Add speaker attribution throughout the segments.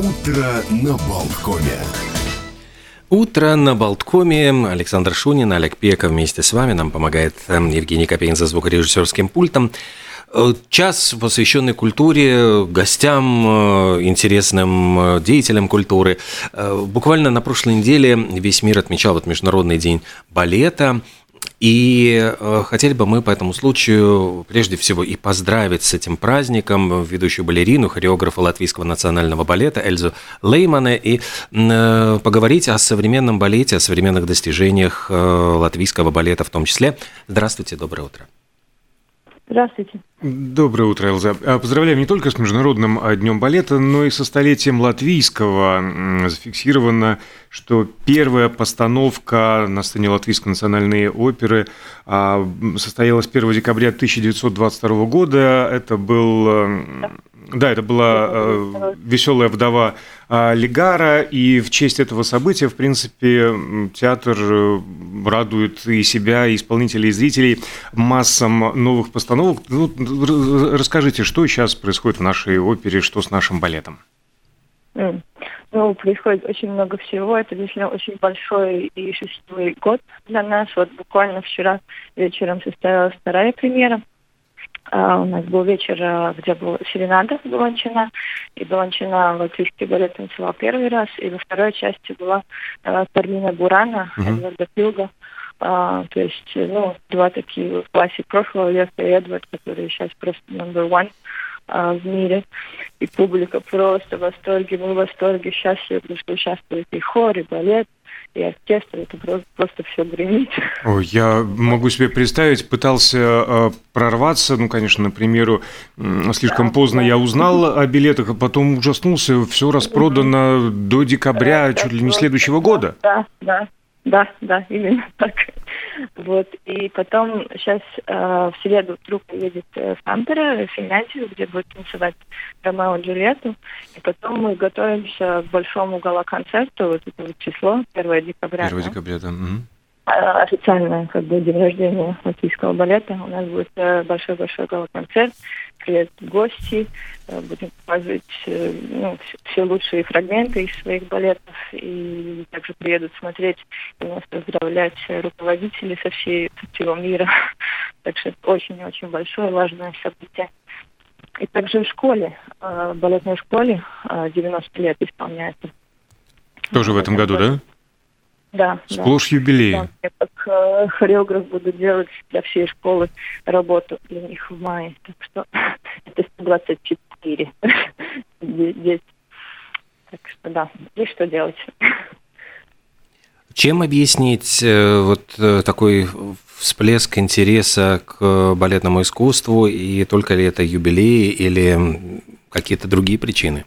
Speaker 1: Утро на Болткоме.
Speaker 2: Утро на Болткоме. Александр Шунин, Олег Пека вместе с вами. Нам помогает эм, Евгений Копейн за звукорежиссерским пультом. Э, час, посвященный культуре, гостям, э, интересным э, деятелям культуры. Буквально на прошлой неделе весь мир отмечал вот Международный день балета – и э, хотели бы мы по этому случаю прежде всего и поздравить с этим праздником ведущую балерину, хореографа Латвийского национального балета Эльзу Леймана и э, поговорить о современном балете, о современных достижениях э, латвийского балета в том числе. Здравствуйте, доброе утро.
Speaker 3: Здравствуйте.
Speaker 4: Доброе утро, Элза. А, поздравляем не только с Международным а, днем балета, но и со столетием латвийского. Зафиксировано, что первая постановка на сцене Латвийской национальной оперы а, состоялась 1 декабря 1922 года. Это был да, это была э, веселая вдова э, Легара, и в честь этого события, в принципе, театр э, радует и себя, и исполнителей, и зрителей массам новых постановок. Ну, расскажите, что сейчас происходит в нашей опере, что с нашим балетом?
Speaker 3: Ну, происходит очень много всего. Это действительно очень большой и счастливый год для нас. Вот буквально вчера вечером состоялась вторая премьера а, у нас был вечер, а, где был серенада Баланчина, и Баланчина латвийский балет танцевал первый раз, и во второй части была uh, Карлина Бурана, uh-huh. Эдварда Пилга. Uh, то есть, ну, два такие в классе прошлого века, и Эдвард, который сейчас просто number one uh, в мире. И публика просто в восторге, мы в восторге, счастливы, что участвует и хор, и балет, и оркестр, это просто, просто все гремит.
Speaker 4: Ой, я могу себе представить, пытался э, прорваться, ну, конечно, на примеру, слишком да, поздно да. я узнал о билетах, а потом ужаснулся, все распродано угу. до декабря, да, чуть ли не следующего года.
Speaker 3: Да, да, да, да, именно так. Вот. И потом сейчас э, в среду труппа едет в Тампере, в Финляндию, где будет танцевать Ромео и Джульетту. И потом мы готовимся к большому гала-концерту, вот это вот число, 1 декабря.
Speaker 4: 1 декабря, да. Угу
Speaker 3: официально как бы день рождения латвийского балета. У нас будет э, большой-большой гала-концерт, приедут гости, э, будем показывать э, ну, все лучшие фрагменты из своих балетов, и также приедут смотреть и нас поздравлять руководители со, всей, со всего мира. Так что это очень-очень большое, важное событие. И также в школе, в балетной школе 90 лет исполняется.
Speaker 4: Тоже в этом году, да?
Speaker 3: Да.
Speaker 4: Сплошь да. юбилей. Да,
Speaker 3: я как э, хореограф буду делать для всей школы работу для них в мае. Так что это 124 дети. Так что да, есть что делать.
Speaker 2: Чем объяснить э, вот э, такой всплеск интереса к балетному искусству, и только ли это юбилей или какие-то другие причины?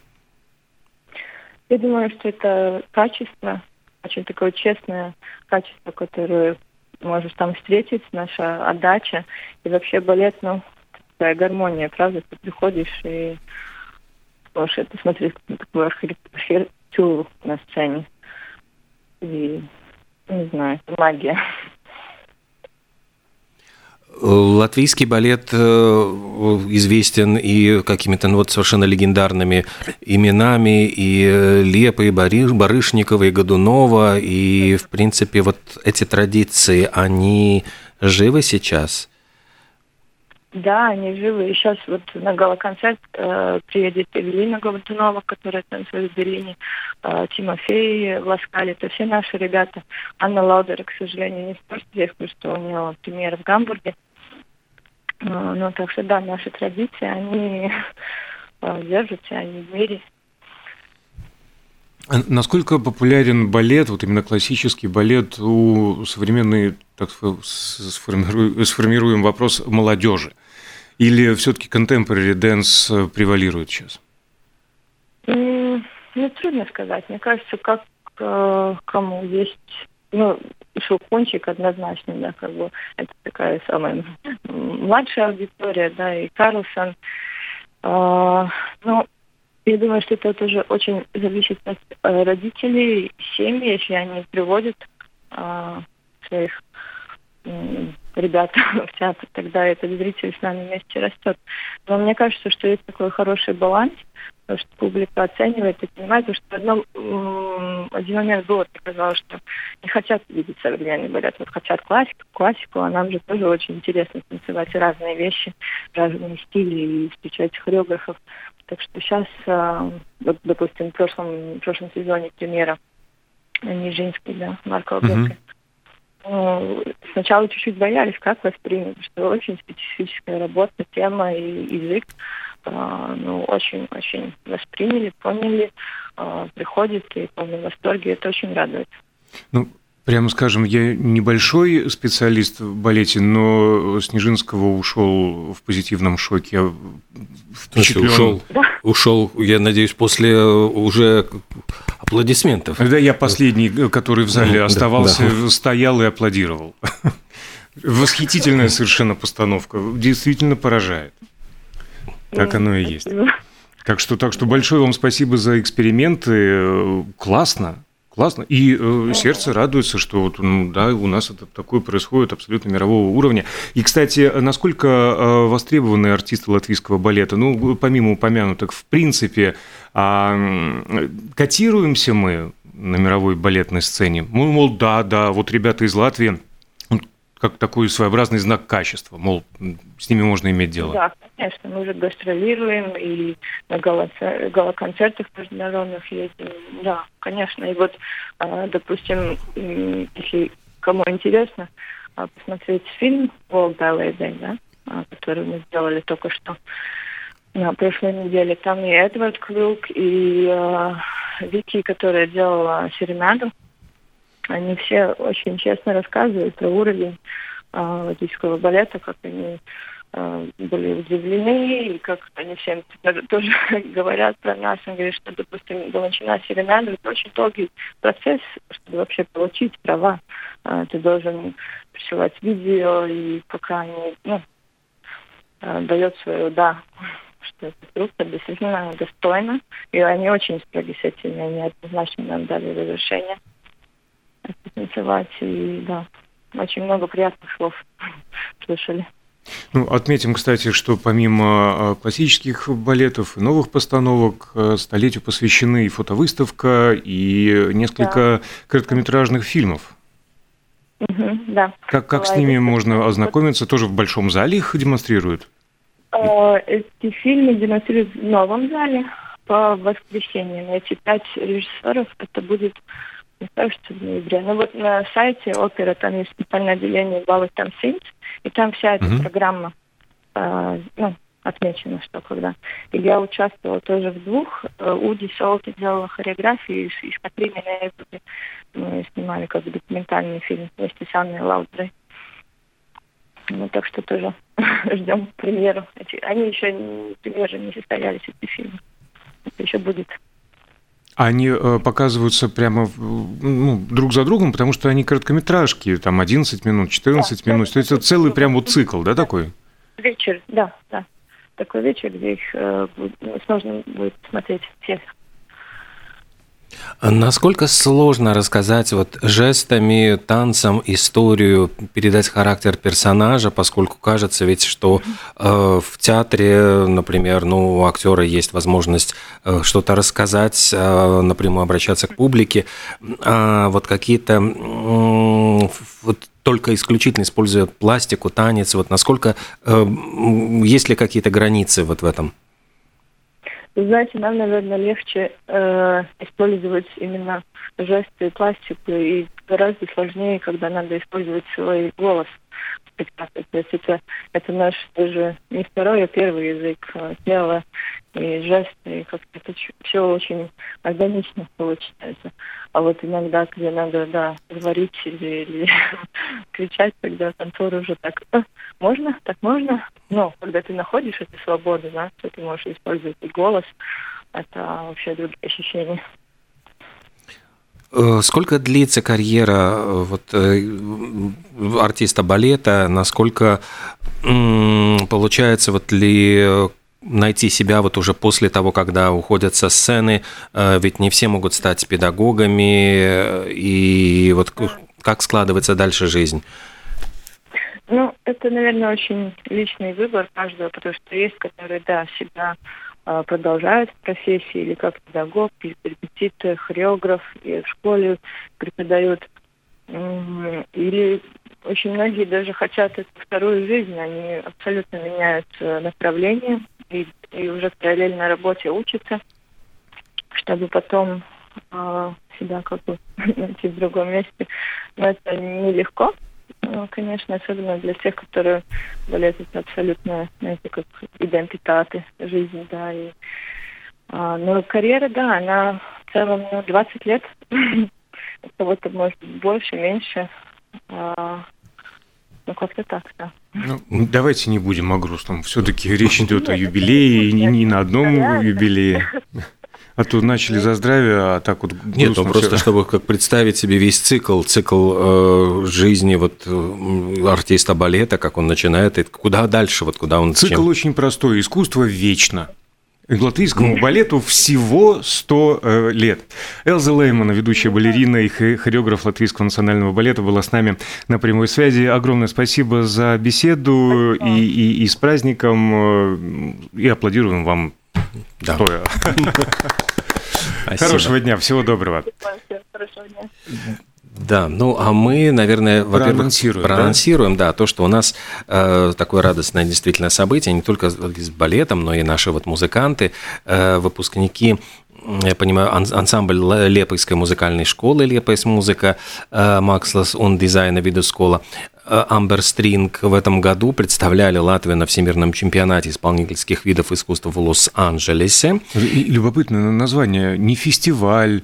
Speaker 3: Я думаю, что это качество, очень такое честное качество, которое можешь там встретить, наша отдача. И вообще балет, ну, такая гармония, правда? Ты приходишь и можешь это смотреть такую архитектуру на сцене. И, не знаю, магия.
Speaker 2: Латвийский балет э, известен и какими-то ну, вот совершенно легендарными именами, и э, Лепа, и Барышникова, и Годунова, и, в принципе, вот эти традиции, они живы сейчас?
Speaker 3: Да, они живы. И сейчас вот на гала-концерт э, приедет Эвелина Годунова, которая танцует в Берлине, э, Тимофей Ласкаль, это все наши ребята. Анна Лаудер, к сожалению, не сможет здесь, потому что у нее премьера в Гамбурге. Ну, ну, так что да, наши традиции, они э, держатся, они в мире.
Speaker 4: А насколько популярен балет, вот именно классический балет у современной, так сформируем вопрос, молодежи? Или все-таки contemporary dance превалирует сейчас?
Speaker 3: Ну, трудно сказать. Мне кажется, как э, кому есть ну, Шелкунчик однозначно, да, как бы это такая самая младшая аудитория, да, и Карлсон. А, ну, я думаю, что это тоже очень зависит от э, родителей, семьи, если они приводят а, своих ребят в театр, тогда этот зритель с нами вместе растет. Но мне кажется, что есть такой хороший баланс потому что публика оценивает и понимает, что в одном, один момент было, мне казалось, что не хотят видеть современный балет, вот хотят классику, классику, а нам же тоже очень интересно танцевать разные вещи, разные стили и встречать хореографов. Так что сейчас, а, вот, допустим, в прошлом, в прошлом сезоне премьера Нижинский, да, Марко Обрека. Mm-hmm. Сначала чуть-чуть боялись, как воспримут, что очень специфическая работа, тема и язык. А, ну, очень-очень восприняли, поняли, а, приходят и полный восторге. Это очень радует.
Speaker 4: Ну, Прямо скажем, я небольшой специалист в балете, но Снежинского ушел в позитивном шоке.
Speaker 2: Впечатлен. Ушел, ушел, я надеюсь, после уже аплодисментов.
Speaker 4: Да, я последний, который в зале ну, оставался, да. стоял и аплодировал. Восхитительная совершенно постановка. Действительно поражает. Так оно и есть. Так что, так что большое вам спасибо за эксперименты. Классно. Классно. И э, сердце радуется, что вот, ну, да, у нас это такое происходит абсолютно мирового уровня. И, кстати, насколько э, востребованы артисты латвийского балета? Ну, помимо упомянутых, в принципе, э, котируемся мы на мировой балетной сцене? Ну, мол, да, да, вот ребята из Латвии как такой своеобразный знак качества, мол, с ними можно иметь дело.
Speaker 3: Да, конечно, мы уже гастролируем и на галоконцертах международных ездим. Да, конечно. И вот, а, допустим, если кому интересно, а, посмотреть фильм «Волк Далее День», да, а, который мы сделали только что на прошлой неделе. Там и Эдвард Клюк, и Вики, которая делала серенаду они все очень честно рассказывают про уровень э, латвийского балета, как они э, были удивлены, и как они всем тоже говорят про нас. Они говорят, что, допустим, начина серенады, это очень долгий процесс, чтобы вообще получить права. Э, ты должен присылать видео, и пока они, ну, дает свое «да», что эта группа действительно достойна, и они очень строги с этим, они однозначно нам дали разрешение танцевать. И да, очень много приятных слов слышали.
Speaker 4: Ну, отметим, кстати, что помимо а, классических балетов и новых постановок, а, столетию посвящены и фотовыставка, и несколько да. короткометражных фильмов.
Speaker 3: Угу, да.
Speaker 4: Как, как с ними можно ознакомиться? Тоже в большом зале их демонстрируют?
Speaker 3: А, эти фильмы демонстрируют в новом зале по воскресеньям. Эти пять режиссеров, это будет мне кажется, в ноябре. Ну вот на сайте опера там есть специальное отделение «Баллы там Синс», и там вся эта uh-huh. программа э, ну, отмечена, что когда. И я участвовала тоже в двух. Э, Уди Солти делала хореографию, и с Катриной Нейбуди мы снимали как документальный фильм вместе с Анной Лаудрой. Ну, так что тоже ждем премьеру. Они еще премьеры не состоялись, эти фильмы. Это еще будет.
Speaker 4: Они э, показываются прямо ну, друг за другом, потому что они короткометражки, там 11 минут, 14 да, минут. То есть это целый прям вот цикл, да, такой?
Speaker 3: Вечер, да, да. Такой вечер, где их э, сложно будет смотреть всех.
Speaker 2: Насколько сложно рассказать вот жестами, танцем историю, передать характер персонажа, поскольку кажется ведь, что э, в театре, например, ну, у актера есть возможность э, что-то рассказать, э, напрямую обращаться к публике, а вот какие-то э, вот только исключительно используя пластику, танец, вот насколько э, есть ли какие-то границы вот в этом?
Speaker 3: Знаете, нам, наверное, легче э, использовать именно жесты и пластику, и гораздо сложнее, когда надо использовать свой голос спектакле. То есть это, это наш даже не второй, а первый язык а тела и жесты, и как-то это все очень органично получается. А вот иногда, где надо, да, говорить или, или кричать, тогда танцор уже так, а, можно, так можно. Но когда ты находишь эту свободу, да, что ты можешь использовать и голос, это вообще другие ощущения.
Speaker 2: Э, сколько длится карьера э, вот, э, артиста балета? Насколько получается вот ли найти себя вот уже после того, когда уходят со сцены, ведь не все могут стать педагогами, и вот как складывается дальше жизнь?
Speaker 3: Ну, это, наверное, очень личный выбор каждого, потому что есть, которые, да, себя а, продолжают в профессии или как педагог, репетитор, хореограф и в школе преподают. Или очень многие даже хотят эту вторую жизнь, они абсолютно меняют э, направление и, и уже в параллельной работе учатся, чтобы потом э, себя как бы найти в другом месте. Но это нелегко, ну, конечно, особенно для тех, которые болеют абсолютно, знаете, как идентитаты жизни, да. И, а, но карьера, да, она целом ну, 20 лет, у кого-то может больше, меньше. А, ну, как-то так, да.
Speaker 4: Ну, давайте не будем о грустном. Все-таки речь идет о юбилее, и не, не на одном юбилее. А то начали за здравие, а так вот
Speaker 2: Нет, ну просто чтобы как представить себе весь цикл, цикл э, жизни вот э, артиста балета, как он начинает, и куда дальше, вот куда он...
Speaker 4: Цикл чем... очень простой, искусство вечно. Латвийскому балету всего 100 э, лет. Элза Леймана, ведущая балерина и хореограф Латвийского национального балета, была с нами на прямой связи. Огромное спасибо за беседу и, и, и с праздником. Э, и аплодируем вам да. стоя. Хорошего дня, всего доброго. Хорошего дня.
Speaker 2: Да, ну а мы, наверное, проанонсируем, проанонсируем да? да, то, что у нас э, такое радостное действительно событие, не только с балетом, но и наши вот музыканты, э, выпускники я понимаю, ансамбль Лепойской музыкальной школы Лепойс музыка э, Макслас он дизайна видоскола Амбер Стринг в этом году представляли Латвию на Всемирном чемпионате исполнительских видов искусства в Лос-Анджелесе.
Speaker 4: Любопытное название, не фестиваль,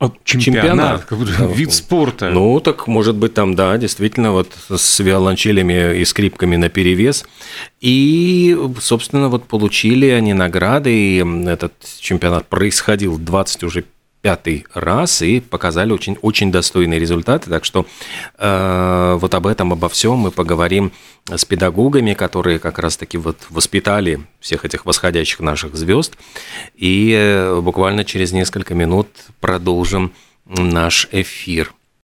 Speaker 4: а чемпионат, чемпионат. вид спорта.
Speaker 2: Ну, так может быть там, да, действительно, вот с виолончелями и скрипками на перевес. И, собственно, вот получили они награды, и этот чемпионат происходил 20 уже пятый раз и показали очень, очень достойные результаты. Так что э, вот об этом, обо всем мы поговорим с педагогами, которые как раз-таки вот воспитали всех этих восходящих наших звезд. И э, буквально через несколько минут продолжим наш эфир.